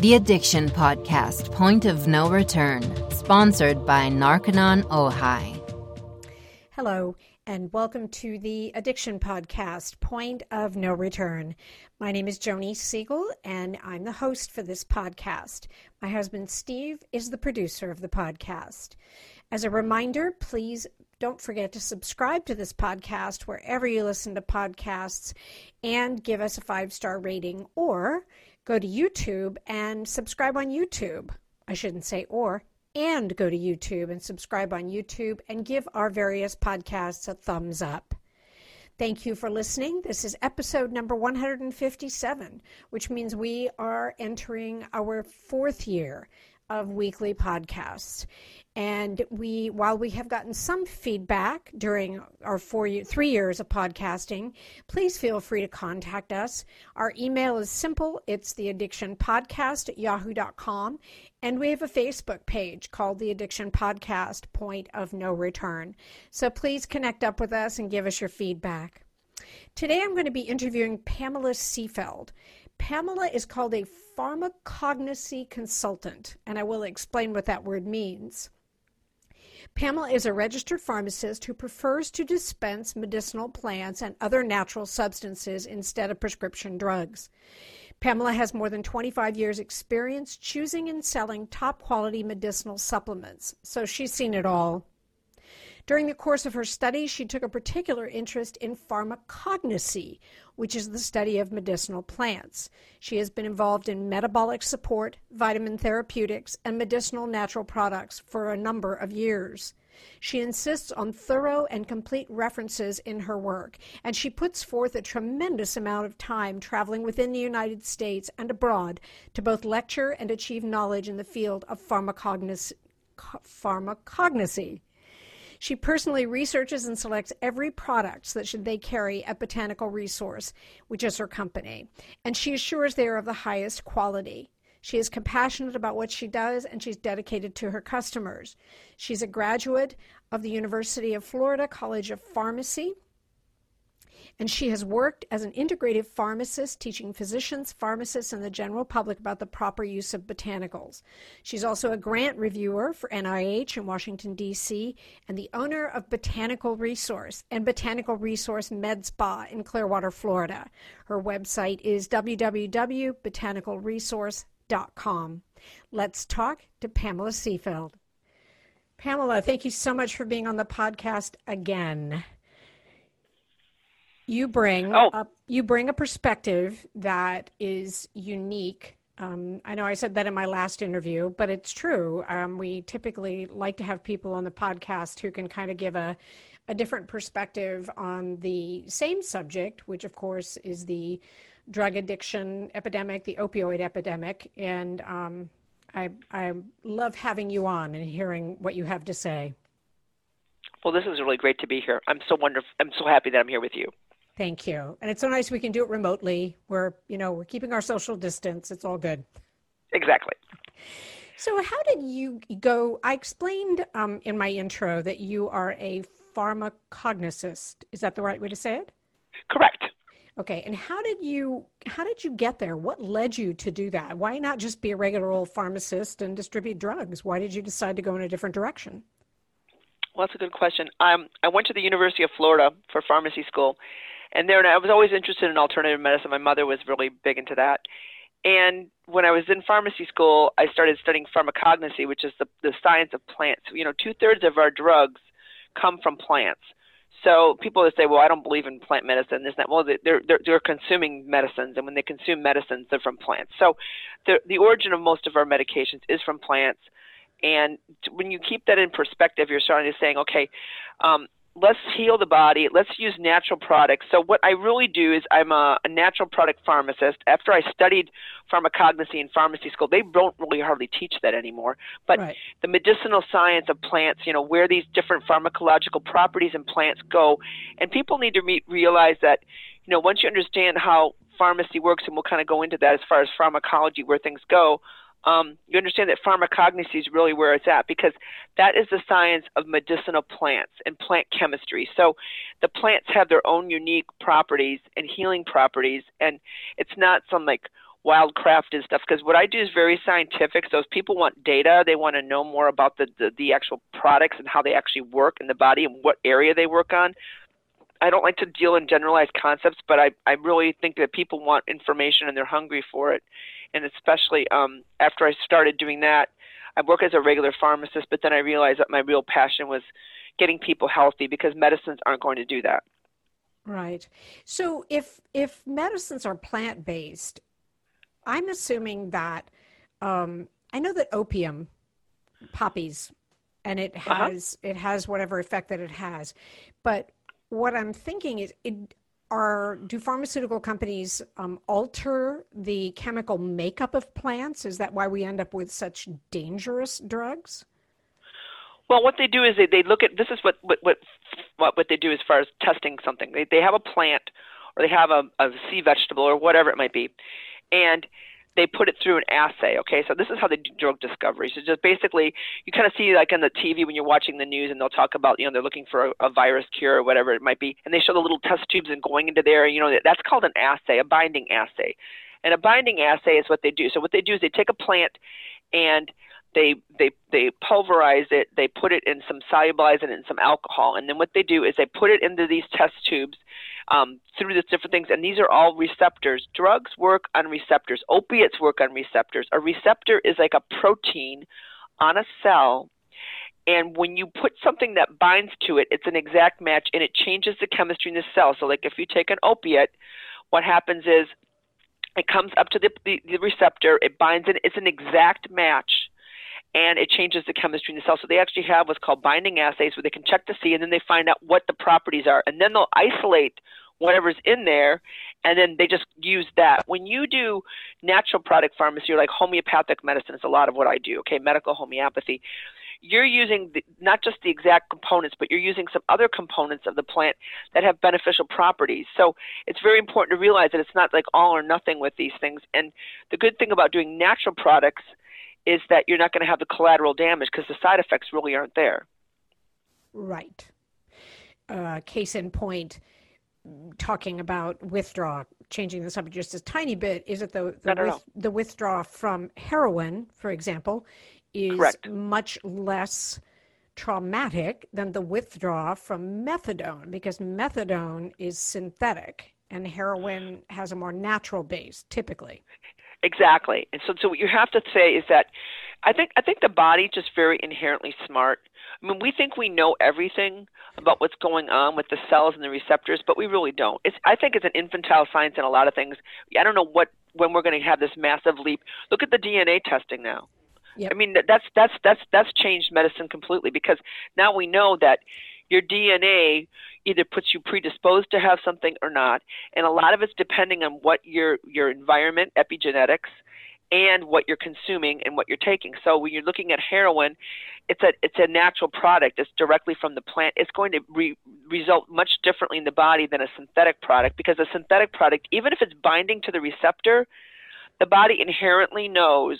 The Addiction Podcast, Point of No Return, sponsored by Narconon Ojai. Hello, and welcome to the Addiction Podcast, Point of No Return. My name is Joni Siegel, and I'm the host for this podcast. My husband Steve is the producer of the podcast. As a reminder, please don't forget to subscribe to this podcast wherever you listen to podcasts and give us a five star rating or go to YouTube and subscribe on YouTube. I shouldn't say or, and go to YouTube and subscribe on YouTube and give our various podcasts a thumbs up. Thank you for listening. This is episode number 157, which means we are entering our fourth year of weekly podcasts. And we, while we have gotten some feedback during our four, three years of podcasting, please feel free to contact us. Our email is simple. It's the addiction podcast at yahoo.com. And we have a Facebook page called the Addiction Podcast Point of No Return. So please connect up with us and give us your feedback. Today I'm going to be interviewing Pamela Seefeld. Pamela is called a pharmacognosy consultant, and I will explain what that word means. Pamela is a registered pharmacist who prefers to dispense medicinal plants and other natural substances instead of prescription drugs. Pamela has more than 25 years' experience choosing and selling top quality medicinal supplements, so she's seen it all. During the course of her studies, she took a particular interest in pharmacognosy, which is the study of medicinal plants. She has been involved in metabolic support, vitamin therapeutics, and medicinal natural products for a number of years. She insists on thorough and complete references in her work, and she puts forth a tremendous amount of time traveling within the United States and abroad to both lecture and achieve knowledge in the field of pharmacognosy. pharmacognosy. She personally researches and selects every product that they carry at Botanical Resource, which is her company, and she assures they are of the highest quality. She is compassionate about what she does and she's dedicated to her customers. She's a graduate of the University of Florida College of Pharmacy and she has worked as an integrative pharmacist, teaching physicians, pharmacists, and the general public about the proper use of botanicals. She's also a grant reviewer for NIH in Washington, D.C., and the owner of Botanical Resource and Botanical Resource Med Spa in Clearwater, Florida. Her website is www.botanicalresource.com. Let's talk to Pamela Seefeld. Pamela, thank you so much for being on the podcast again you bring oh. a, you bring a perspective that is unique. Um, I know I said that in my last interview, but it's true. Um, we typically like to have people on the podcast who can kind of give a a different perspective on the same subject, which of course is the drug addiction epidemic, the opioid epidemic, and um, I, I love having you on and hearing what you have to say. Well, this is really great to be here. I'm so wonderful. I'm so happy that I'm here with you. Thank you. And it's so nice we can do it remotely. We're, you know, we're keeping our social distance. It's all good. Exactly. So, how did you go? I explained um, in my intro that you are a pharmacognosist. Is that the right way to say it? Correct. Okay. And how did you how did you get there? What led you to do that? Why not just be a regular old pharmacist and distribute drugs? Why did you decide to go in a different direction? Well, that's a good question. Um, I went to the University of Florida for pharmacy school, and there, and I was always interested in alternative medicine. My mother was really big into that. And when I was in pharmacy school, I started studying pharmacognosy, which is the, the science of plants. You know, two thirds of our drugs come from plants. So people that say, "Well, I don't believe in plant medicine," is that well, they're, they're they're consuming medicines, and when they consume medicines, they're from plants. So the the origin of most of our medications is from plants. And when you keep that in perspective, you're starting to saying, okay, um, let's heal the body. Let's use natural products. So what i really do is i'm a, a, natural product pharmacist. After i studied pharmacognosy in pharmacy school they don't really hardly teach that anymore. But right. the medicinal science of plants you know where these different pharmacological properties in plants go. And people need to re- realize that you know once you understand how pharmacy works and we'll kind of go into that as far as pharmacology where things go um, you understand that pharmacognosy is really where it's at because that is the science of medicinal plants and plant chemistry. So the plants have their own unique properties and healing properties, and it's not some like wild crafted stuff because what I do is very scientific. So if people want data, they want to know more about the, the, the actual products and how they actually work in the body and what area they work on. I don't like to deal in generalized concepts, but I, I really think that people want information and they're hungry for it. And especially um, after I started doing that, I work as a regular pharmacist, but then I realized that my real passion was getting people healthy because medicines aren't going to do that. Right. So if if medicines are plant based, I'm assuming that um, I know that opium poppies and it uh-huh. has uh-huh. it has whatever effect that it has, but what I'm thinking is it are do pharmaceutical companies um, alter the chemical makeup of plants? Is that why we end up with such dangerous drugs? Well, what they do is they, they look at this is what, what what what they do as far as testing something. They they have a plant or they have a, a sea vegetable or whatever it might be, and they put it through an assay. Okay, so this is how they do drug discovery. So just basically, you kind of see like on the TV when you're watching the news, and they'll talk about you know they're looking for a, a virus cure or whatever it might be, and they show the little test tubes and going into there. You know that's called an assay, a binding assay, and a binding assay is what they do. So what they do is they take a plant and they they they pulverize it they put it in some solubilize it in some alcohol and then what they do is they put it into these test tubes um, through these different things and these are all receptors. Drugs work on receptors. Opiates work on receptors. A receptor is like a protein on a cell and when you put something that binds to it it's an exact match and it changes the chemistry in the cell. So like if you take an opiate what happens is it comes up to the, the, the receptor it binds it it's an exact match and it changes the chemistry in the cell. So they actually have what's called binding assays where they can check to see, and then they find out what the properties are, and then they'll isolate whatever's in there, and then they just use that. When you do natural product pharmacy or like homeopathic medicine, it's a lot of what I do. Okay, medical homeopathy. You're using the, not just the exact components, but you're using some other components of the plant that have beneficial properties. So it's very important to realize that it's not like all or nothing with these things. And the good thing about doing natural products is that you're not going to have the collateral damage because the side effects really aren't there. Right. Uh, case in point, talking about withdraw, changing the subject just a tiny bit, is it the the, with, the withdraw from heroin, for example, is Correct. much less traumatic than the withdraw from methadone because methadone is synthetic and heroin has a more natural base typically. Exactly. And so, so what you have to say is that I think I think the body's just very inherently smart. I mean, we think we know everything about what's going on with the cells and the receptors, but we really don't. It's I think it's an infantile science in a lot of things. I don't know what when we're going to have this massive leap. Look at the DNA testing now. Yep. I mean, that's that's that's that's changed medicine completely because now we know that your DNA either puts you predisposed to have something or not, and a lot of it's depending on what your your environment, epigenetics, and what you're consuming and what you're taking. So when you're looking at heroin, it's a it's a natural product. It's directly from the plant. It's going to re- result much differently in the body than a synthetic product because a synthetic product, even if it's binding to the receptor, the body inherently knows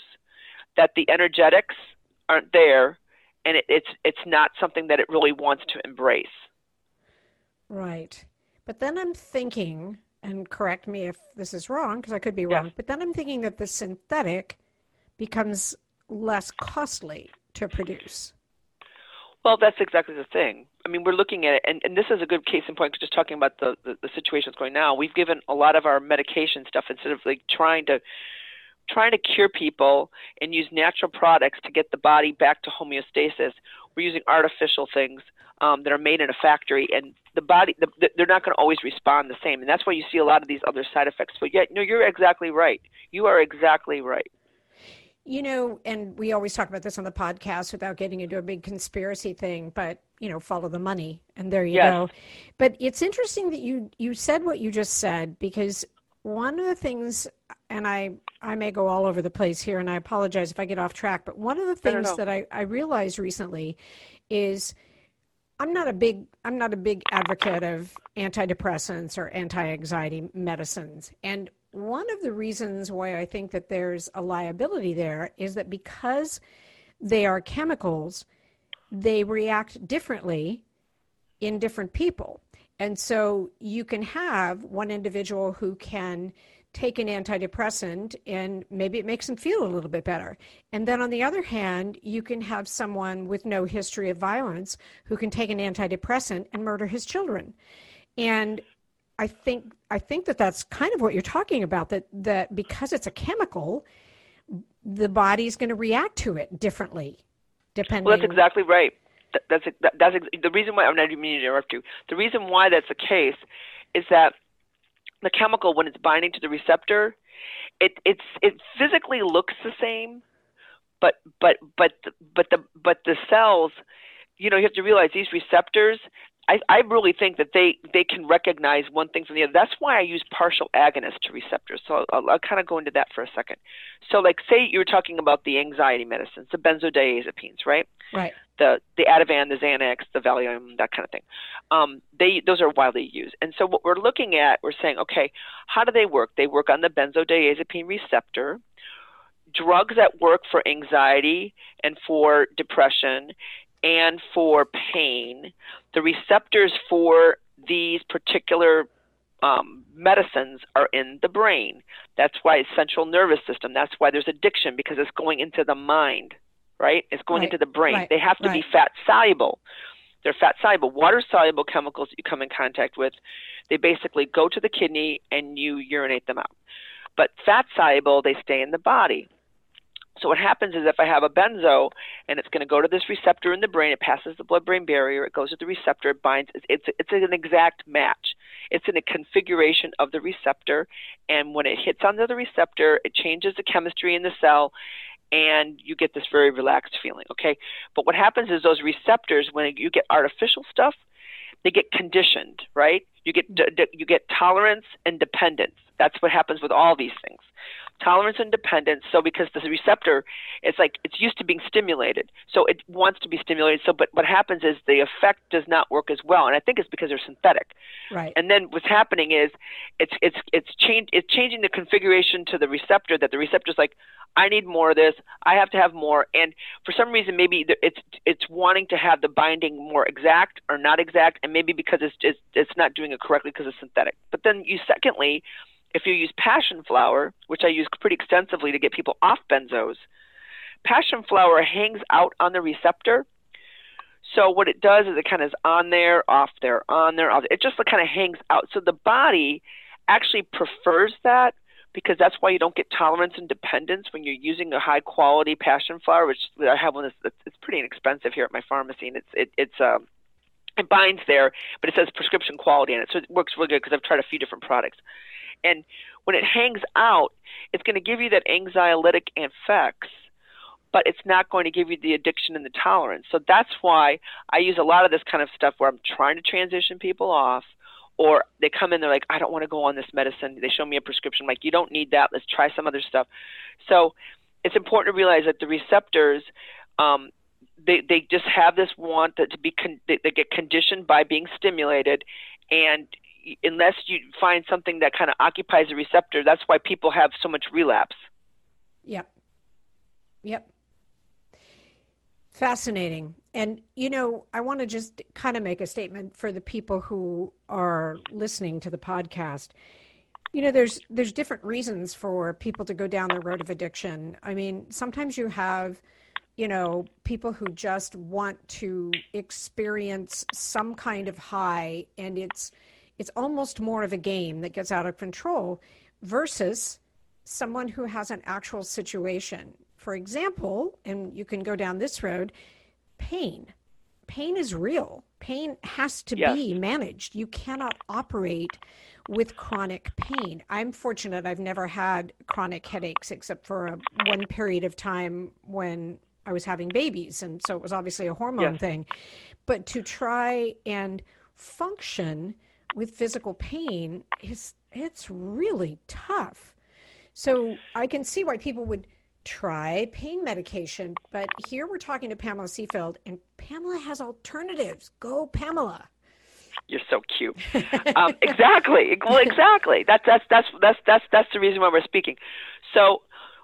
that the energetics aren't there and it, it's it's not something that it really wants to embrace. Right. But then I'm thinking, and correct me if this is wrong, because I could be wrong, but then I'm thinking that the synthetic becomes less costly to produce. Well, that's exactly the thing. I mean, we're looking at it, and, and this is a good case in point, just talking about the, the, the situation that's going now. We've given a lot of our medication stuff instead of like trying to trying to cure people and use natural products to get the body back to homeostasis. We're using artificial things um, that are made in a factory, and the body the, the, they're not going to always respond the same, and that's why you see a lot of these other side effects. But yet, no, you're exactly right. You are exactly right. You know, and we always talk about this on the podcast without getting into a big conspiracy thing, but you know, follow the money, and there you yes. go. But it's interesting that you you said what you just said because one of the things, and I I may go all over the place here, and I apologize if I get off track. But one of the things that I, I realized recently is I'm not a big I'm not a big advocate of antidepressants or anti-anxiety medicines. And one of the reasons why I think that there's a liability there is that because they are chemicals, they react differently in different people. And so you can have one individual who can take an antidepressant and maybe it makes them feel a little bit better. And then on the other hand, you can have someone with no history of violence who can take an antidepressant and murder his children. And I think I think that that's kind of what you're talking about that that because it's a chemical, the body's going to react to it differently depending Well, that's exactly right. That's that's the reason why I'm not even meaning to interrupt you. The reason why that's the case is that the chemical when it's binding to the receptor, it it's it physically looks the same, but but but but the but the cells, you know, you have to realize these receptors. I, I really think that they, they can recognize one thing from the other. That's why I use partial agonists to receptors. So I'll, I'll, I'll kind of go into that for a second. So, like, say you were talking about the anxiety medicines, the benzodiazepines, right? Right. The the Ativan, the Xanax, the Valium, that kind of thing. Um, they those are widely used. And so what we're looking at, we're saying, okay, how do they work? They work on the benzodiazepine receptor. Drugs that work for anxiety and for depression and for pain, the receptors for these particular um, medicines are in the brain. That's why it's central nervous system. That's why there's addiction because it's going into the mind right? It's going right. into the brain. Right. They have to right. be fat soluble. They're fat soluble. Water soluble chemicals that you come in contact with, they basically go to the kidney and you urinate them out. But fat soluble, they stay in the body. So what happens is if I have a benzo and it's going to go to this receptor in the brain, it passes the blood-brain barrier, it goes to the receptor, it binds. It's it's an exact match. It's in a configuration of the receptor, and when it hits onto the receptor, it changes the chemistry in the cell, and you get this very relaxed feeling, okay? But what happens is those receptors, when you get artificial stuff, they get conditioned, right? You get you get tolerance and dependence. That's what happens with all these things. Tolerance and dependence. So because the receptor, it's like it's used to being stimulated, so it wants to be stimulated. So, but what happens is the effect does not work as well, and I think it's because they're synthetic. Right. And then what's happening is it's it's it's change it's changing the configuration to the receptor that the receptor's like, I need more of this. I have to have more. And for some reason, maybe it's it's wanting to have the binding more exact or not exact, and maybe because it's it's, it's not doing it correctly because it's synthetic. But then you secondly, if you use passion flower, which I use pretty extensively to get people off benzos, passion flower hangs out on the receptor. So what it does is it kind of is on there, off there, on there, off. There. It just kind of hangs out. So the body actually prefers that because that's why you don't get tolerance and dependence when you're using a high quality passion flower, which I have one that's it's pretty inexpensive here at my pharmacy, and it's it, it's um it binds there, but it says prescription quality on it, so it works really good because I've tried a few different products. And when it hangs out, it's going to give you that anxiolytic effects, but it's not going to give you the addiction and the tolerance. So that's why I use a lot of this kind of stuff where I'm trying to transition people off or they come in they're like i don't want to go on this medicine they show me a prescription I'm like you don't need that let's try some other stuff so it's important to realize that the receptors um, they they just have this want that to be con- they, they get conditioned by being stimulated and unless you find something that kind of occupies the receptor that's why people have so much relapse yep yep Fascinating. And, you know, I want to just kind of make a statement for the people who are listening to the podcast. You know, there's there's different reasons for people to go down the road of addiction. I mean, sometimes you have, you know, people who just want to experience some kind of high and it's it's almost more of a game that gets out of control versus someone who has an actual situation for example, and you can go down this road, pain. Pain is real. Pain has to yes. be managed. You cannot operate with chronic pain. I'm fortunate I've never had chronic headaches except for a, one period of time when I was having babies. And so it was obviously a hormone yes. thing. But to try and function with physical pain is it's really tough. So I can see why people would try pain medication. But here we're talking to Pamela Seefeld, and Pamela has alternatives. Go, Pamela. You're so cute. um, exactly. Well, exactly. That's that's that's that's that's that's the reason why we're speaking. So,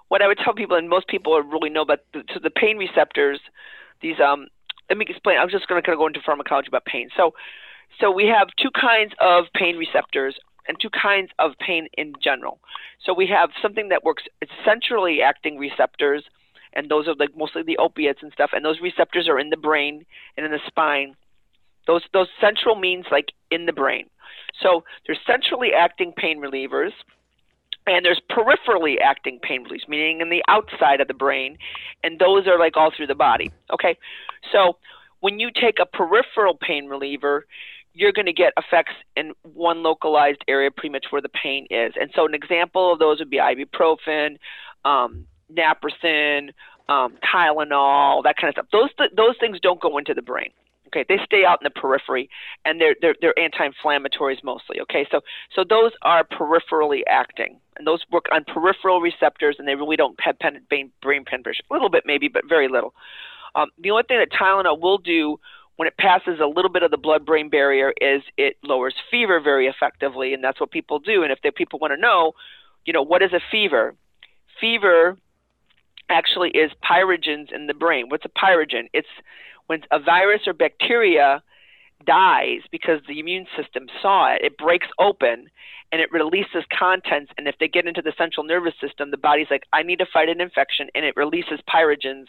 what I would tell people, and most people really know about, the, so the pain receptors. These um, let me explain. I'm just going to kind of go into pharmacology about pain. So, so we have two kinds of pain receptors and two kinds of pain in general. So we have something that works centrally acting receptors, and those are like mostly the opiates and stuff, and those receptors are in the brain and in the spine. Those those central means like in the brain. So there's centrally acting pain relievers, and there's peripherally acting pain relievers, meaning in the outside of the brain, and those are like all through the body. Okay, so when you take a peripheral pain reliever, you're going to get effects in one localized area pretty much where the pain is. And so an example of those would be ibuprofen, um, naproxen, um, Tylenol, that kind of stuff. Those th- those things don't go into the brain. Okay, they stay out in the periphery, and they're they're, they're anti-inflammatories mostly. Okay, so so those are peripherally acting, and those work on peripheral receptors, and they really don't have pen, brain, brain penetration. A little bit maybe, but very little. Um, the only thing that Tylenol will do when it passes a little bit of the blood-brain barrier is it lowers fever very effectively, and that's what people do. And if the people want to know, you know, what is a fever? Fever actually is pyrogens in the brain. What's a pyrogen? It's when a virus or bacteria dies because the immune system saw it, it breaks open and it releases contents. And if they get into the central nervous system, the body's like, I need to fight an infection, and it releases pyrogens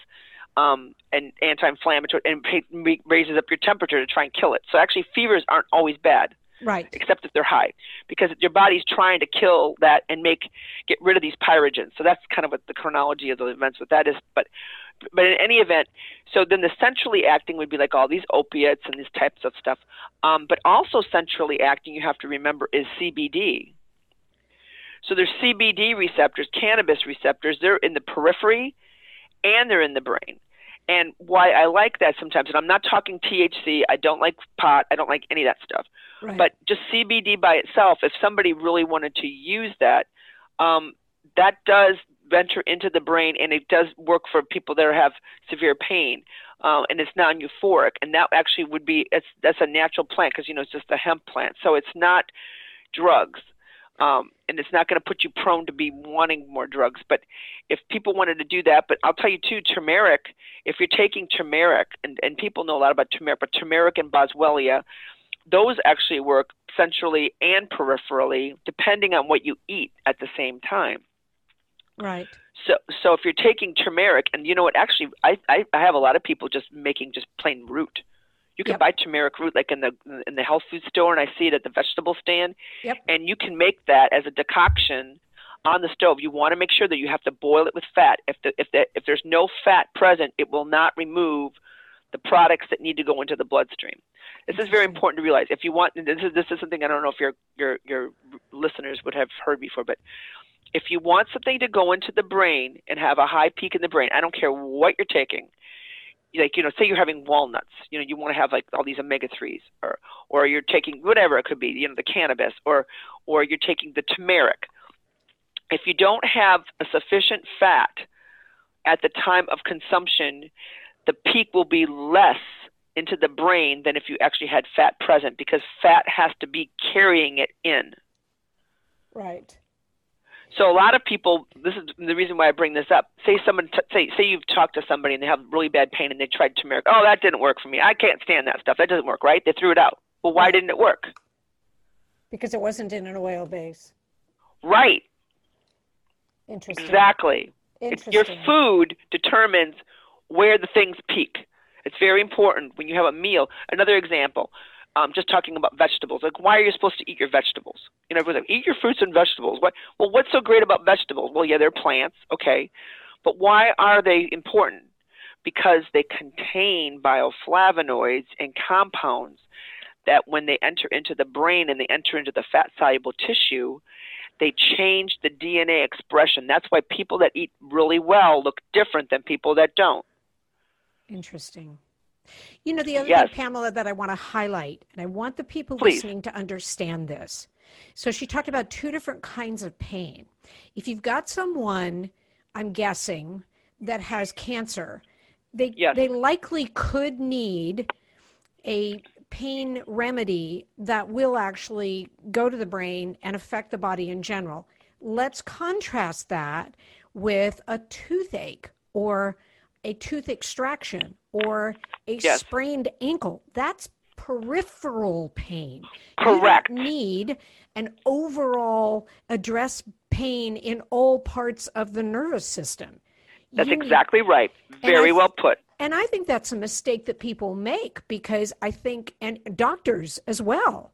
um, and anti-inflammatory and raises up your temperature to try and kill it. So actually, fevers aren't always bad, right? Except if they're high, because your body's trying to kill that and make get rid of these pyrogens. So that's kind of what the chronology of the events with that is. But but in any event, so then the centrally acting would be like all these opiates and these types of stuff. Um, but also centrally acting, you have to remember, is CBD. So there's CBD receptors, cannabis receptors. They're in the periphery and they're in the brain. And why I like that sometimes, and I'm not talking THC, I don't like pot, I don't like any of that stuff. Right. But just CBD by itself, if somebody really wanted to use that, um, that does venture into the brain and it does work for people that have severe pain. Um, and it's non euphoric. And that actually would be, it's, that's a natural plant because, you know, it's just a hemp plant. So it's not drugs um, and it's not going to put you prone to be wanting more drugs. But if people wanted to do that, but I'll tell you too, turmeric. If you're taking turmeric, and, and people know a lot about turmeric, but turmeric and boswellia, those actually work centrally and peripherally, depending on what you eat at the same time. Right. So, so if you're taking turmeric, and you know what? Actually, I, I, I have a lot of people just making just plain root. You can yep. buy turmeric root like in the in the health food store, and I see it at the vegetable stand. Yep. And you can make that as a decoction on the stove. You want to make sure that you have to boil it with fat. If the, if the, if there's no fat present, it will not remove the products that need to go into the bloodstream. This is very important to realize. If you want, this is this is something I don't know if your your your listeners would have heard before, but if you want something to go into the brain and have a high peak in the brain, I don't care what you're taking like you know say you're having walnuts you know you want to have like all these omega 3s or or you're taking whatever it could be you know the cannabis or or you're taking the turmeric. If you don't have a sufficient fat at the time of consumption the peak will be less into the brain than if you actually had fat present because fat has to be carrying it in. Right so a lot of people, this is the reason why I bring this up. Say someone, t- say say you've talked to somebody and they have really bad pain and they tried turmeric. Oh, that didn't work for me. I can't stand that stuff. That doesn't work, right? They threw it out. Well, why didn't it work? Because it wasn't in an oil base. Right. Interesting. Exactly. Interesting. Your food determines where the things peak. It's very important when you have a meal. Another example um, just talking about vegetables. Like, why are you supposed to eat your vegetables? You know, everyone's like, eat your fruits and vegetables. What? Well, what's so great about vegetables? Well, yeah, they're plants, okay, but why are they important? Because they contain bioflavonoids and compounds that, when they enter into the brain and they enter into the fat soluble tissue, they change the DNA expression. That's why people that eat really well look different than people that don't. Interesting. You know, the other yes. thing, Pamela, that I want to highlight, and I want the people Please. listening to understand this. So she talked about two different kinds of pain. If you've got someone, I'm guessing, that has cancer, they yes. they likely could need a pain remedy that will actually go to the brain and affect the body in general. Let's contrast that with a toothache or a tooth extraction or a yes. sprained ankle. That's peripheral pain. Correct. You don't need an overall address pain in all parts of the nervous system. That's You need- exactly right. Very well put. and I think that's a mistake that people make because I think, and doctors as well.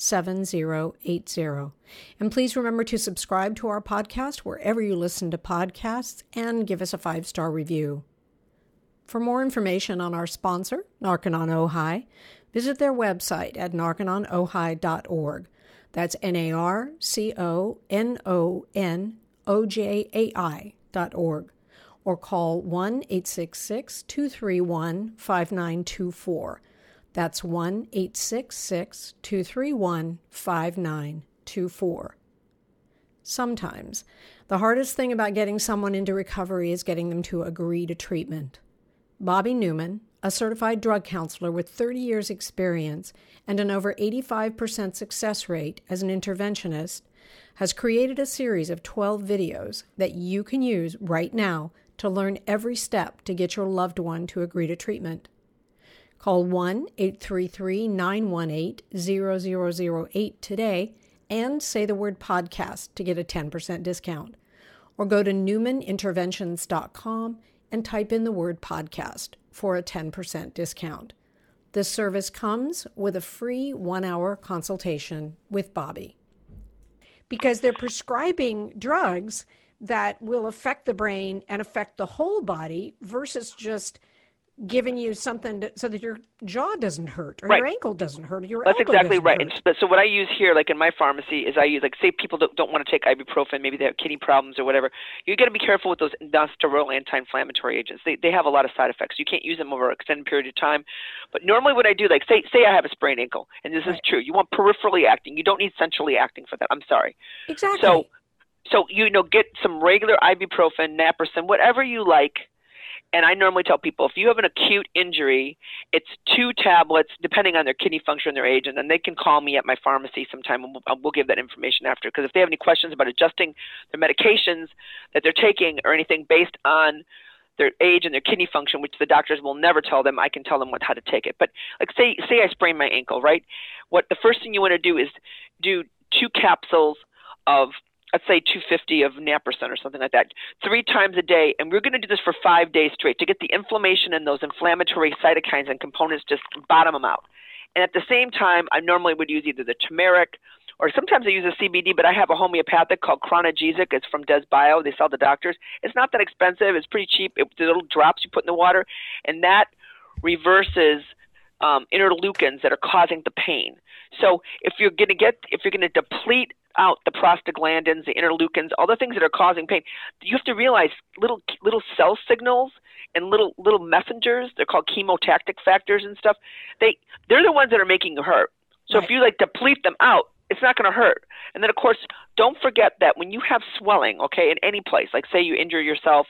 7080. And please remember to subscribe to our podcast wherever you listen to podcasts and give us a five star review. For more information on our sponsor, Narconon Ojai, visit their website at narcononojai.org. That's N A R C O N O N O J A I dot org. Or call 1 866 231 5924. That's 1 866 231 5924. Sometimes, the hardest thing about getting someone into recovery is getting them to agree to treatment. Bobby Newman, a certified drug counselor with 30 years' experience and an over 85% success rate as an interventionist, has created a series of 12 videos that you can use right now to learn every step to get your loved one to agree to treatment. Call 1 833 918 0008 today and say the word podcast to get a 10% discount. Or go to newmaninterventions.com and type in the word podcast for a 10% discount. This service comes with a free one hour consultation with Bobby. Because they're prescribing drugs that will affect the brain and affect the whole body versus just giving you something to, so that your jaw doesn't hurt or Right. your ankle doesn't hurt or your That's exactly right. hurt. And so, what I use here, like in my pharmacy, is I use like say people don't, don't want to take ibuprofen, maybe they have kidney problems or whatever. You got to be careful with those non-steroidal anti-inflammatory agents. They they have a lot of side effects. You can't use them over an extended period of time. But normally, what I do, like say say I have a sprained ankle, and this is true. You want peripherally acting. You don't need centrally acting for that. I'm sorry. Exactly. So, so you know, get some regular ibuprofen, naproxen, whatever you like. And I normally tell people if you have an acute injury, it's two tablets, depending on their kidney function, and their age, and then they can call me at my pharmacy sometime, and we'll, uh, we'll give that information after. Because if they have any questions about adjusting their medications that they're taking or anything based on their age and their kidney function, which the doctors will never tell them, I can tell them what how to take it. But like say say I sprain my ankle, right? What the first thing you want to do is do two capsules of let's say 250 of naproxen or something like that, three times a day, and we're going to do this for five days straight to get the inflammation and those inflammatory cytokines and components just bottom them out. And at the same time, I normally would use either the turmeric or sometimes I use a CBD, but I have a homeopathic called Chronogesic. It's from Des Bio. They sell the doctors. It's not that expensive. It's pretty cheap. It, the little drops you put in the water, and that reverses um, interleukins that are causing the pain. So if you're going to get, if you're going to deplete out the prostaglandins, the interleukins, all the things that are causing pain, you have to realize little little cell signals and little little messengers. They're called chemotactic factors and stuff. They they're the ones that are making you hurt. So Right. if you like deplete them out, it's not going to hurt. And then of course, don't forget that when you have swelling, okay, in any place, like say you injure yourself,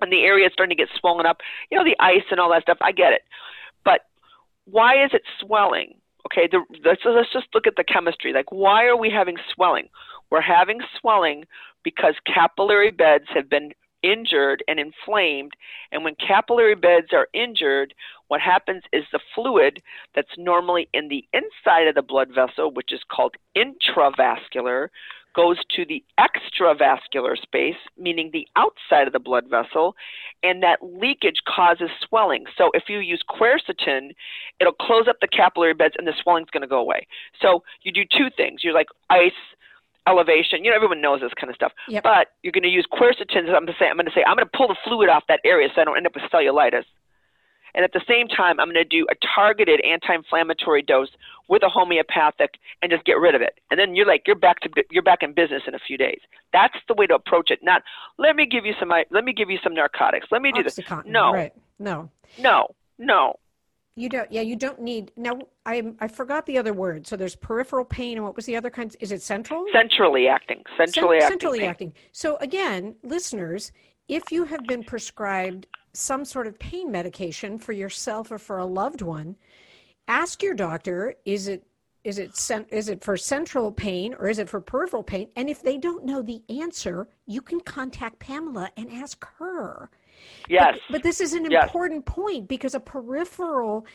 and the area is starting to get swollen up, you know the ice and all that stuff. I get it, but why is it swelling? Okay, the, let's, let's just look at the chemistry. Like, why are we having swelling? We're having swelling because capillary beds have been injured and inflamed. And when capillary beds are injured, what happens is the fluid that's normally in the inside of the blood vessel, which is called intravascular, goes to the extravascular space, meaning the outside of the blood vessel, and that leakage causes swelling. So if you use quercetin, it'll close up the capillary beds and the swelling's going to go away. So you do two things. You're like ice, elevation. You know, everyone knows this kind of stuff. Yep. But you're going to use quercetin. So I'm going to say, I'm going to say, I'm going to pull the fluid off that area so I don't end up with cellulitis. And at the same time, I'm going to do a targeted anti-inflammatory dose with a homeopathic and just get rid of it. And then you're like, you're back to you're back in business in a few days. That's the way to approach it. Not let me give you some let me give you some narcotics. Let me do this. No, Right. No. no, no. You don't. Yeah, you don't need. Now, I I forgot the other word. So there's peripheral pain, and what was the other kind? Is it central? Centrally acting. Centrally Cent- acting. Centrally pain. acting. So again, listeners, if you have been prescribed some sort of pain medication for yourself or for a loved one, ask your doctor: Is it is it is it for central pain or is it for peripheral pain? And if they don't know the answer, you can contact Pamela and ask her. Yes. But, but this is an Yes. important point because a peripheral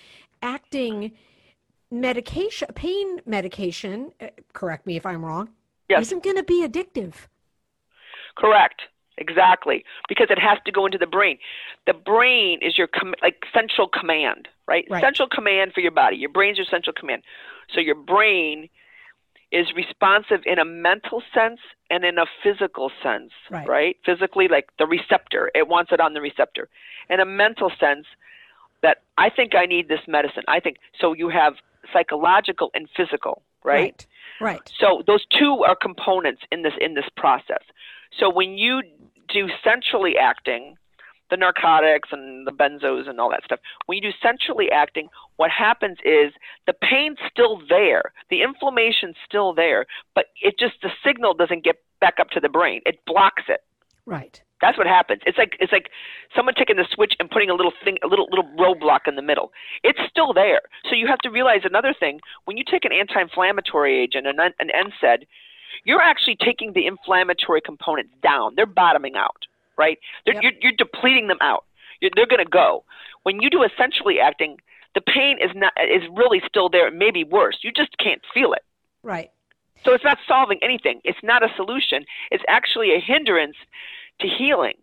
acting medication, pain medication, uh, correct me if I'm wrong, Yes. isn't going to be addictive. Correct. Exactly. Because it has to go into the brain. The brain is your com- like central command, right? Right. Central command for your body. Your brain's your central command. So your brain is responsive in a mental sense and in a physical sense, Right. Physically, like the receptor, it wants it on the receptor. In a mental sense, that I think I need this medicine. I think so. You have psychological and physical, right? Right. Right. So those two are components in this in this process. So when you do centrally acting, the narcotics and the benzos and all that stuff, when you do centrally acting, what happens is the pain's still there, the inflammation's still there, but it just the signal doesn't get back up to the brain. It blocks it. Right. That's what happens. It's like it's like someone taking the switch and putting a little thing, a little little roadblock in the middle. It's still there. So you have to realize another thing: when you take an anti-inflammatory agent, an an NSAID, you're actually taking the inflammatory components down. They're bottoming out, right? They're, Yep. you're, you're depleting them out. You're, they're going to go. When you do centrally acting, the pain is not is really still there. It may be worse. You just can't feel it. Right. So it's not solving anything. It's not a solution. It's actually a hindrance to healing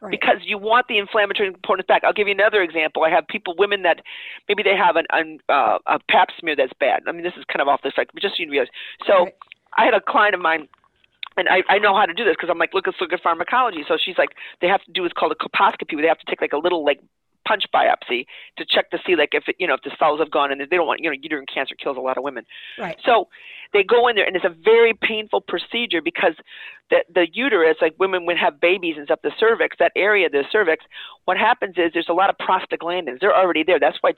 Right. because you want the inflammatory components back. I'll give you another example. I have people, women that maybe they have an, an uh, a pap smear that's bad. I mean, this is kind of off the track, but just so you realize. So Right. I had a client of mine, and I, I know how to do this because I'm like, look, let's look at pharmacology. So she's like, they have to do what's called a colposcopy, where they have to take like a little like punch biopsy to check to see like if it, you know if the cells have gone and they don't want you know uterine cancer kills a lot of women. Right. So they go in there, and it's a very painful procedure because the the uterus, like women would have babies and stuff, the cervix, that area, the cervix. What happens is there's a lot of prostaglandins. They're already there. That's why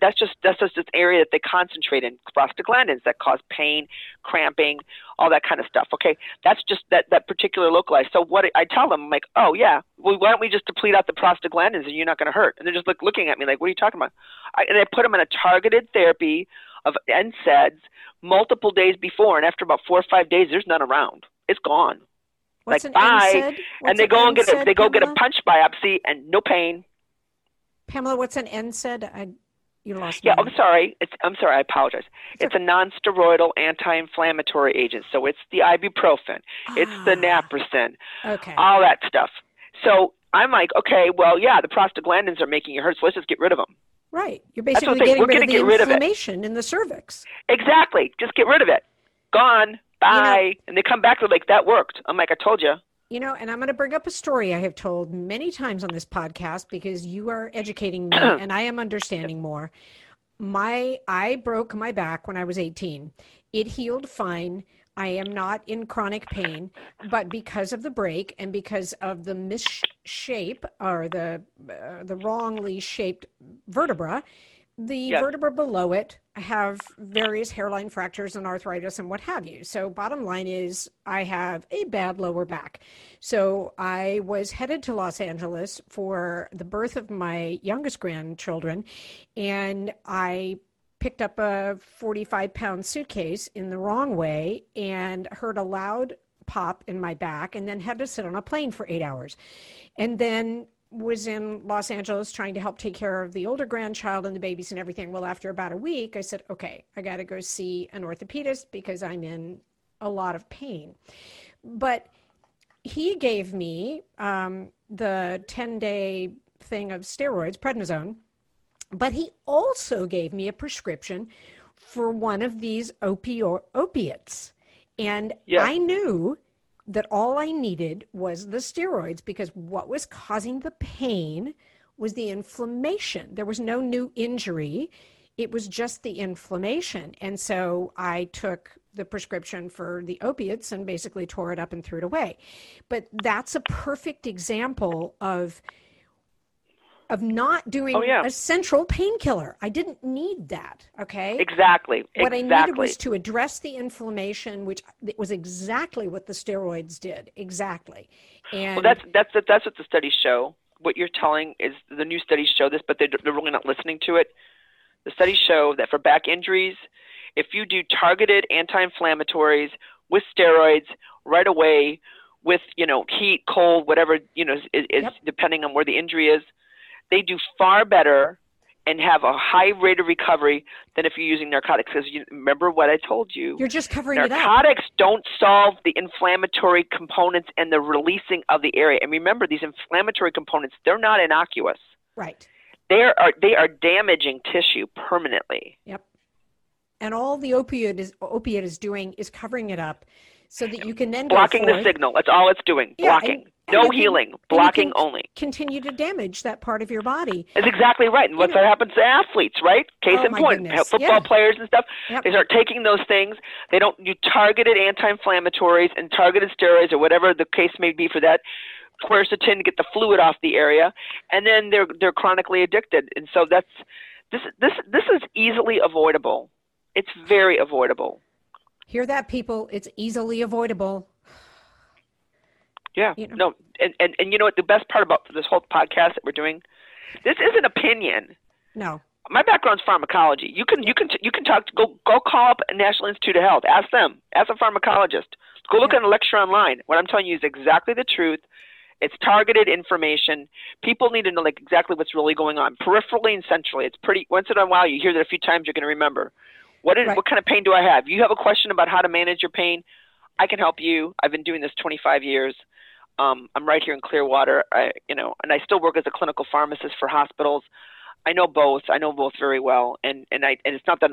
that's just that's just this area that they concentrate in prostaglandins that cause pain, cramping, all that kind of stuff. Okay, that's just that that particular localized. So what I tell them, I'm like, oh yeah, well why don't we just deplete out the prostaglandins and you're not going to hurt? And they're just like looking at me like, what are you talking about? I, and I put them in a targeted therapy of NSAIDs multiple days before, and after about four or five days, there's none around. It's gone. What's like, an bye, and they an go and get a, they go get a punch biopsy and no pain. Pamela, what's an NSAID? I you lost. Yeah, I'm sorry. It's I'm sorry. I apologize. It's a non-steroidal anti-inflammatory agent. So it's the ibuprofen, it's the Ah, naproxen, Okay. all that stuff. So I'm like, okay, well, yeah, the prostaglandins are making you hurt, so let's just get rid of them. Right. You're basically getting we're rid of the get rid of it. inflammation in the cervix. Exactly. Just get rid of it. Gone. Bye. and they come back they're like, that worked. I'm like, I told you. You know, and I'm going to bring up a story I have told many times on this podcast because you are educating me and I am understanding more. My I broke my back when I was 18. It healed fine. I am not in chronic pain, but because of the break and because of the misshape or the uh, the wrongly shaped vertebra, the Yes. vertebra below it have various hairline fractures and arthritis and what have you. So bottom line is I have a bad lower back. So I was headed to Los Angeles for the birth of my youngest grandchildren and I picked up a 45 pound suitcase in the wrong way and heard a loud pop in my back and then had to sit on a plane for 8 hours. And then was in Los Angeles trying to help take care of the older grandchild and the babies and everything. Well, after about a week, I said, okay, I got to go see an orthopedist because I'm in a lot of pain. But he gave me um, the 10 day thing of steroids, prednisone, but he also gave me a prescription for one of these opio- opiates. And Yeah. I knew that all I needed was the steroids because what was causing the pain was the inflammation. There was no new injury, it was just the inflammation. And so I took the prescription for the opiates and basically tore it up and threw it away. But that's a perfect example of of not doing Oh, yeah. a central painkiller. I didn't need that. Okay. Exactly. What I needed was to address the inflammation, which was exactly what the steroids did. Exactly. And Well, that's that's that's what the studies show. What you're telling is the new studies show this, but they're, they're really not listening to it. The studies show that for back injuries, if you do targeted anti-inflammatories with steroids right away, with you know heat, cold, whatever you know is, is Yep. depending on where the injury is, they do far better and have a high rate of recovery than if you're using narcotics. Because you remember what I told you. you're just covering it up. Narcotics don't solve the inflammatory components and the releasing of the area. And remember, these inflammatory components, they're not innocuous. Right. They are they are damaging tissue permanently. Yep. And all the opioid is opiate is doing is covering it up so that you can then Blocking the signal. That's all it's doing. Yeah, blocking. No healing. Blocking only. continue to damage that part of your body. That's exactly right. And what's know- that happens to athletes, right? Case Oh, in point, goodness. football Yeah. players and stuff. Yep. They start taking those things. They don't do targeted anti-inflammatories and targeted steroids or whatever the case may be for that quercetin to get the fluid off the area, and then they're they're chronically addicted. And so that's this this this is easily avoidable. It's very avoidable. Hear that people, it's easily avoidable. Yeah. You know. No. And, and and you know what? The best part about this whole podcast that we're doing, this is an opinion. No. my background's pharmacology. You can you can you can talk go go call up National Institute of Health. Ask them. Ask a pharmacologist. Go look Yeah. at a lecture online. What I'm telling you is exactly the truth. It's targeted information. People need to know like exactly what's really going on, peripherally and centrally. It's pretty. Once in a while, you hear that a few times. You're going to remember. What is Right. what kind of pain do I have? You have a question about how to manage your pain. I can help you. I've been doing this 25 years. Um, I'm right here in Clearwater. I, you know, and I still work as a clinical pharmacist for hospitals. I know both. I know both very well, and and I and it's not that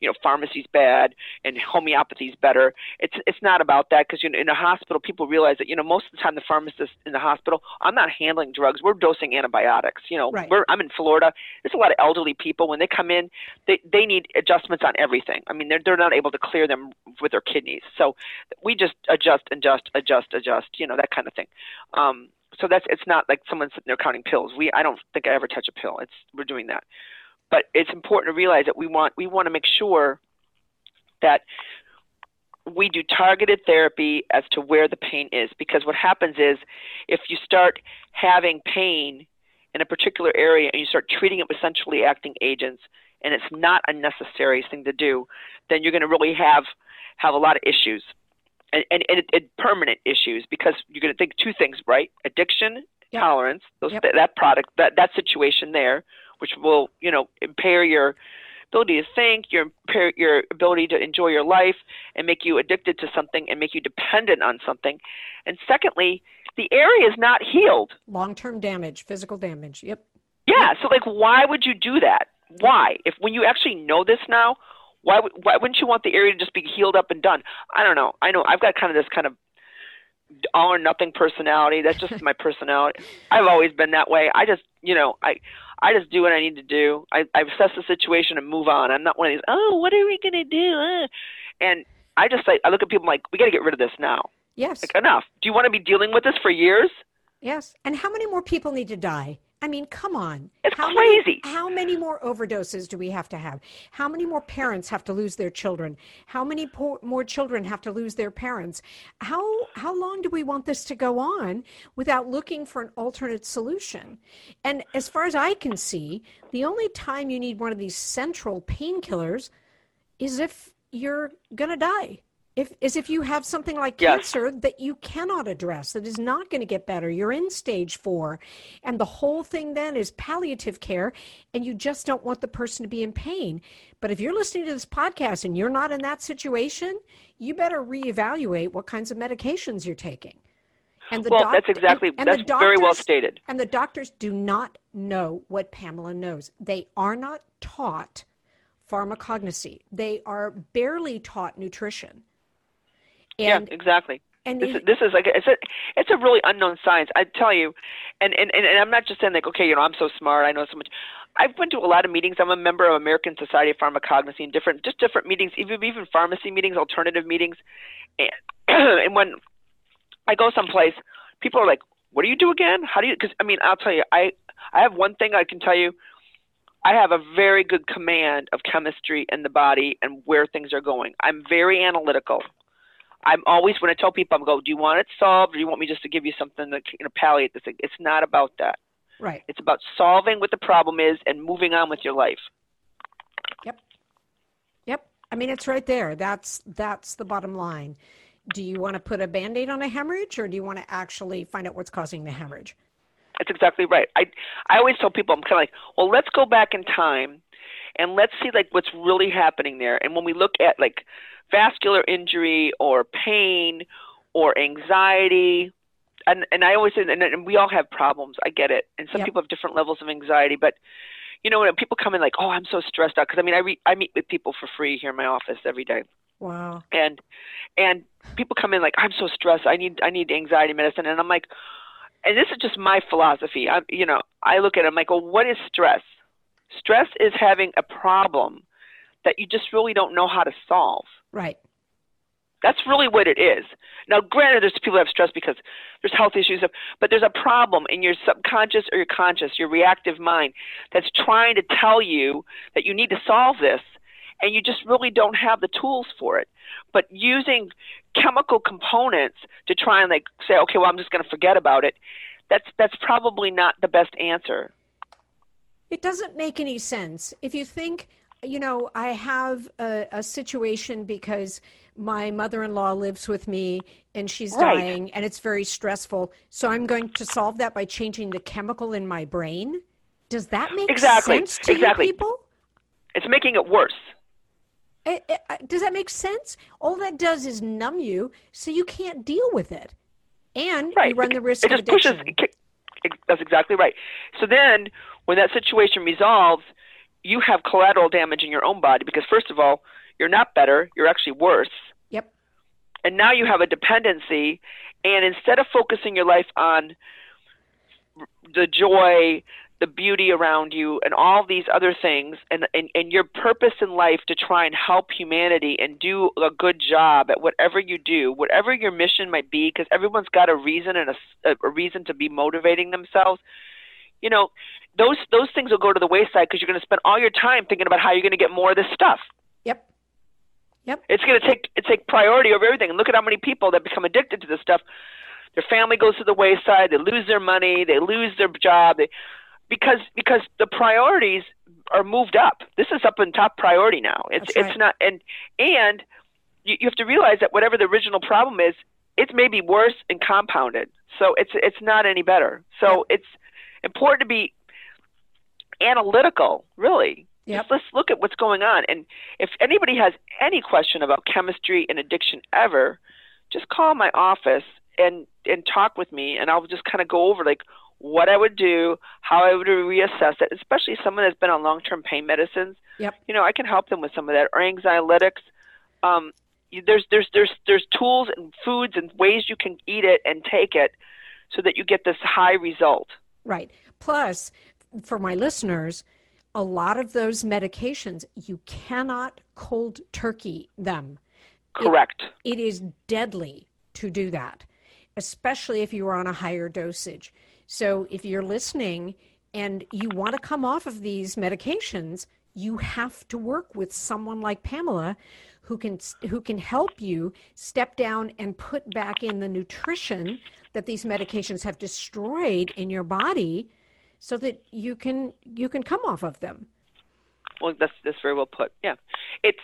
you know pharmacy's bad and homeopathy's better. It's it's not about that because you know in a hospital people realize that you know most of the time the pharmacist in the hospital I'm not handling drugs. We're dosing antibiotics. You know, Right. we're I'm in Florida. There's a lot of elderly people when they come in, they they need adjustments on everything. I mean they're they're not able to clear them with their kidneys. So we just adjust, adjust, adjust, adjust. You know that kind of thing. Um, so that's it's not like someone sitting there counting pills. We I don't think I ever touch a pill. It's we're doing that, but it's important to realize that we want we want to make sure that we do targeted therapy as to where the pain is because what happens is if you start having pain in a particular area and you start treating it with centrally acting agents and it's not a necessary thing to do then you're going to really have have a lot of issues and, and, and, and permanent issues because you're going to think two things, right? Addiction, Yep. tolerance, those, Yep. that product, that, that situation there, which will, you know, impair your ability to think, your impair your ability to enjoy your life, and make you addicted to something and make you dependent on something. And secondly, the area is not healed. Long-term damage, physical damage. Yep. Yeah. So, like, why would you do that? Why? If when you actually know this now, why would why wouldn't you want the area to just be healed up and done? I don't know. I know I've got kind of this kind of all or nothing personality. That's just my personality. I've always been that way. I just, you know, I I just do what I need to do. I, I assess the situation and move on. I'm not one of these. Oh, what are we gonna do? Uh. And I just like I look at people like we got to get rid of this now. Yes. Like enough. Do you want to be dealing with this for years? Yes. And how many more people need to die? I mean, come on. It's how crazy. Many, how many more overdoses do we have to have? How many more parents have to lose their children? How many po- more children have to lose their parents? How how long do we want this to go on without looking for an alternate solution? And as far as I can see, the only time you need one of these central painkillers is if you're going to die. If, is if you have something like Yes. cancer that you cannot address, that is not going to get better. You're in stage four. And the whole thing then is palliative care, and you just don't want the person to be in pain. But if you're listening to this podcast and you're not in that situation, you better reevaluate what kinds of medications you're taking. And the well, doc- that's exactly and- and that's very well stated. and the doctors do not know what Pamela knows. They are not taught pharmacognosy. They are barely taught nutrition. And yeah, exactly. and This, is- this is like it's a it's a really unknown science. I tell you, and, and and and I'm not just saying like okay, you know, I'm so smart, I know so much. I've been to a lot of meetings. I'm a member of American Society of Pharmacognosy and different just different meetings, even even pharmacy meetings, alternative meetings, and and when I go someplace, people are like, what do you do again? How do you? Because I mean, I'll tell you, I I have one thing I can tell you. I have a very good command of chemistry in the body and where things are going. I'm very analytical. I'm always when I tell people, I'm go, do you want it solved, or do you want me just to give you something to you know, palliate this thing? It's not about that. Right. It's about solving what the problem is and moving on with your life. Yep. Yep. I mean, it's right there. That's that's the bottom line. Do you want to put a band-aid on a hemorrhage, or do you want to actually find out what's causing the hemorrhage? That's exactly right. I I always tell people I'm kind of like, well, let's go back in time, and let's see like what's really happening there. And when we look at like vascular injury or pain or anxiety, and and I always say, and, and we all have problems. I get it, and some Yep. people have different levels of anxiety, but you know when people come in like, oh, I'm so stressed out because I mean I re- I meet with people for free here in my office every day Wow. and and people come in like I'm so stressed. I need I need anxiety medicine, and I'm like, and this is just my philosophy. I you know I look at it. I'm like, well, what is stress? Stress is having a problem that you just really don't know how to solve. Right. That's really what it is. Now, granted, there's people who have stress because there's health issues, but there's a problem in your subconscious or your conscious, your reactive mind, that's trying to tell you that you need to solve this, and you just really don't have the tools for it. But using chemical components to try and like say, okay, well, I'm just going to forget about it. That's that's probably not the best answer. It doesn't make any sense. If you think, you know, I have a, a situation because my mother in law lives with me and she's Right. dying and it's very stressful. So I'm going to solve that by changing the chemical in my brain. Does that make Exactly, sense to exactly. you people? It's making it worse. Eh, eh, does that make sense? All that does is numb you so you can't deal with it. And Right. you run the risk it of just pushes. addiction. It, it, that's exactly right. So then, when that situation resolves, you have collateral damage in your own body because first of all, you're not better. You're actually worse. Yep. And now you have a dependency. And instead of focusing your life on the joy, the beauty around you, and all these other things, and, and, and your purpose in life to try and help humanity and do a good job at whatever you do, whatever your mission might be, because everyone's got a reason and a, a reason to be motivating themselves. You know, those those things will go to the wayside because you're going to spend all your time thinking about how you're going to get more of this stuff. Yep. Yep. It's going to take it take priority over everything. And look at how many people that become addicted to this stuff. Their family goes to the wayside. They lose their money. They lose their job. They, because because the priorities are moved up. This is up in top priority now. It's right. it's not and and you, you have to realize that whatever the original problem is, it's maybe worse and compounded. So it's it's not any better. So it's important to be analytical, really. Yep. Just let's look at what's going on. And if anybody has any question about chemistry and addiction ever, just call my office and and talk with me, and I'll just kind of go over like what I would do, how I would reassess it, especially someone that's been on long-term pain medicines. Yep. You know, I can help them with some of that or anxiolytics. Um, there's there's there's there's tools and foods and ways you can eat it and take it, so that you get this high result. Right. Plus, for my listeners, a lot of those medications, you cannot cold turkey them. Correct. It is deadly to do that, especially if you are on a higher dosage. So, if you're listening and you want to come off of these medications, you have to work with someone like Pamela who can who can help you step down and put back in the nutrition that these medications have destroyed in your body so that you can you can come off of them. Well, that's that's very well put. Yeah, it's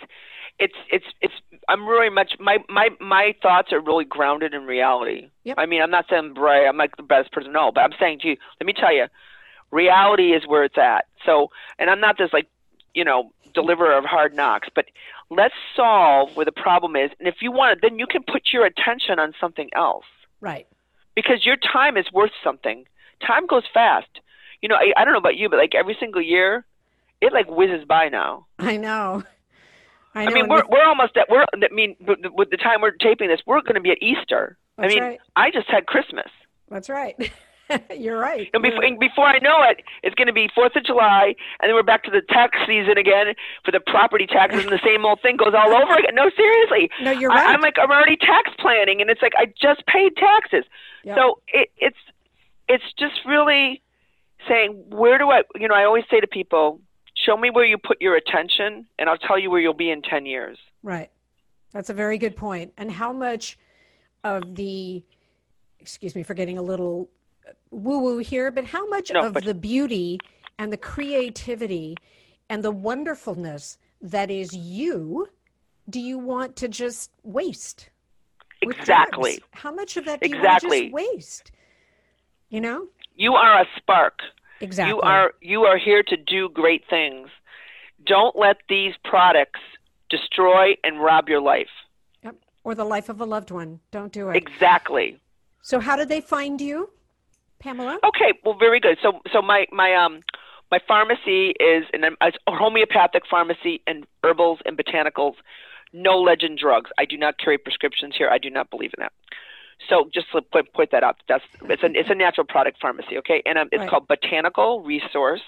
it's it's it's. I'm really much my my my thoughts are really grounded in reality. Yep. I mean, I'm not saying Bray, I'm like the best person, no, but I'm saying to you, let me tell you, reality is where it's at. So, and I'm not this like, you know, deliverer of hard knocks, but let's solve where the problem is, and if you want it, then you can put your attention on something else Right. because your time is worth something. Time goes fast. You know, I, I don't know about you, but like every single year, it like whizzes by now. I know. I, I, mean, we're we're almost at we're. I mean, with with the time we're taping this, we're going to be at Easter. That's I mean, right. I just had Christmas. That's right. You're right. And before, and before I know it, it's going to be Fourth of July, and then we're back to the tax season again for the property taxes, and the same old thing goes all over again. No, seriously. No, you're I, right. I'm like, I'm already tax planning, and it's like I just paid taxes. Yep. So it, it's it's just really saying, where do I, you know, I always say to people, show me where you put your attention, and I'll tell you where you'll be in 10 years. Right. That's a very good point. And how much of the, excuse me for getting a little woo woo here, but how much No, of but- the beauty and the creativity and the wonderfulness that is you do you want to just waste? Exactly. How much of that do you want to just waste? You know? You are a spark. Exactly. You are you are here to do great things. Don't let these products destroy and rob your life. Yep. Or the life of a loved one. Don't do it. Exactly. So how did they find you, Pamela? Okay, well, very good. So, so my my um my pharmacy is an a homeopathic pharmacy and herbals and botanicals, no legend drugs. I do not carry prescriptions here. I do not believe in that. So just to put put that out. That's it's a it's a natural product pharmacy. Okay, and um, it's Right. called Botanical Resource.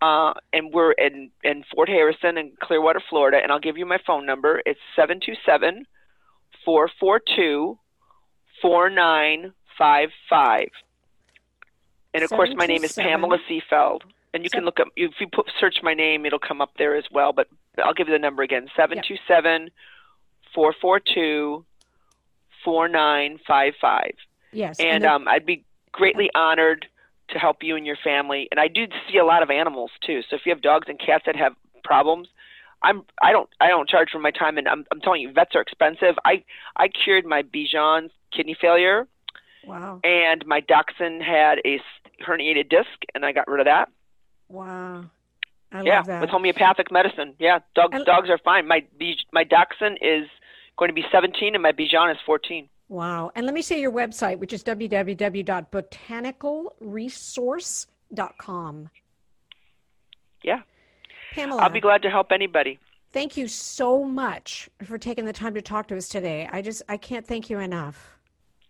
Uh, and we're in, in Fort Harrison in Clearwater, Florida, and I'll give you my phone number. It's 727 442 4955. And of course, my name is Pamela Seefeld. And you can look up, if you put, search my name, it'll come up there as well. But I'll give you the number again 727 442 4955. Yes. And the- um, I'd be greatly honored to help you and your family. And I do see a lot of animals too. So if you have dogs and cats that have problems, I'm I don't I don't charge for my time. And I'm I'm telling you, vets are expensive. I I cured my Bichon's kidney failure, wow. and my dachshund had a herniated disc, and I got rid of that. Wow. I yeah, love that. with homeopathic medicine. Yeah, dogs And- dogs are fine. My my dachshund is going to be 17, and my Bichon is 14. Wow. And let me say your website, which is www.botanicalresource.com. Yeah, Pamela, I'll be glad to help anybody. thank you so much for taking the time to talk to us today. I just, I can't thank you enough.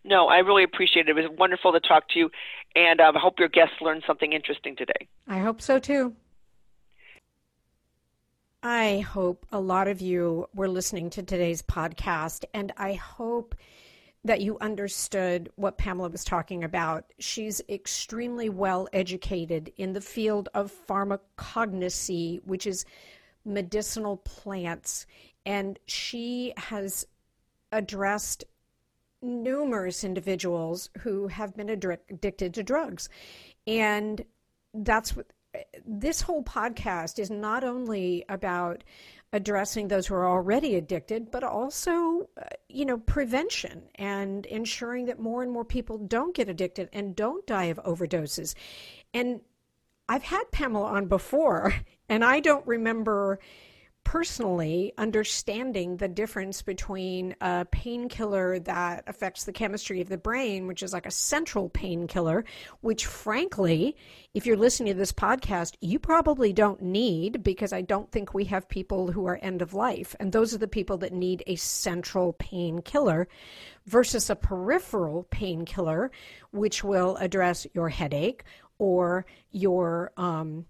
No, I really appreciate it. It was wonderful to talk to you, and um, I hope your guests learned something interesting today. I hope so too. I hope a lot of you were listening to today's podcast, and I hope that you understood what Pamela was talking about. She's extremely well educated in the field of pharmacognosy, which is medicinal plants, and she has addressed numerous individuals who have been addicted to drugs. And that's what this whole podcast is not only about addressing those who are already addicted, but also, uh, you know, prevention and ensuring that more and more people don't get addicted and don't die of overdoses. And I've had Pamela on before, and I don't remember personally understanding the difference between a painkiller that affects the chemistry of the brain, which is like a central painkiller, which frankly, if you're listening to this podcast, you probably don't need because I don't think we have people who are end of life. And those are the people that need a central painkiller versus a peripheral painkiller, which will address your headache or your um,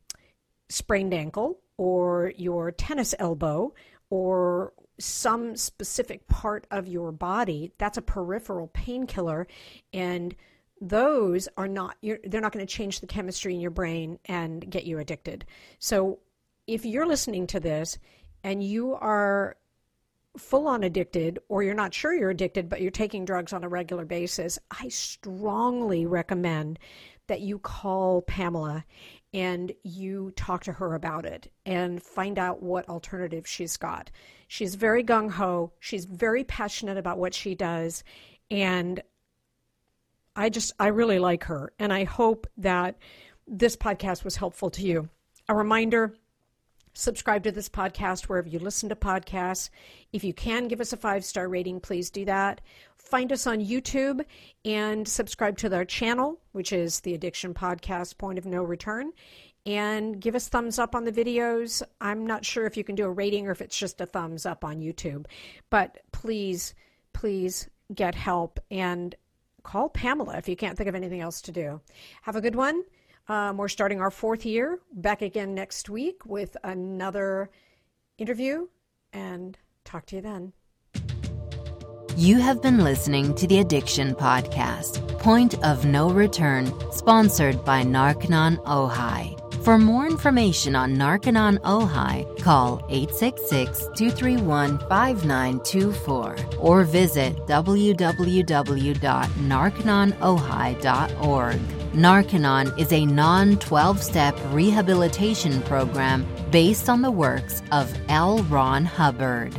sprained ankle or your tennis elbow or some specific part of your body that's a peripheral painkiller. And those are not they're not going to change the chemistry in your brain and get you addicted. So if you're listening to this and you are full on addicted or you're not sure you're addicted but you're taking drugs on a regular basis i strongly recommend that you call pamela and you talk to her about it and find out what alternative she's got. She's very gung ho, she's very passionate about what she does, and I just, I really like her, and I hope that this podcast was helpful to you. A reminder subscribe to this podcast wherever you listen to podcasts. If you can give us a five star rating, please do that. Find us on YouTube and subscribe to our channel, which is the Addiction Podcast Point of No Return. And give us thumbs up on the videos. I'm not sure if you can do a rating or if it's just a thumbs up on YouTube. But please, please get help and call Pamela if you can't think of anything else to do. Have a good one. Um, we're starting our fourth year. Back again next week with another interview and talk to you then. You have been listening to the Addiction Podcast, Point of No Return, sponsored by Narconon Ojai. For more information on Narconon Ojai, call 866-231-5924 or visit www.narcononojai.org. Narconon is a non 12 step rehabilitation program based on the works of L. Ron Hubbard.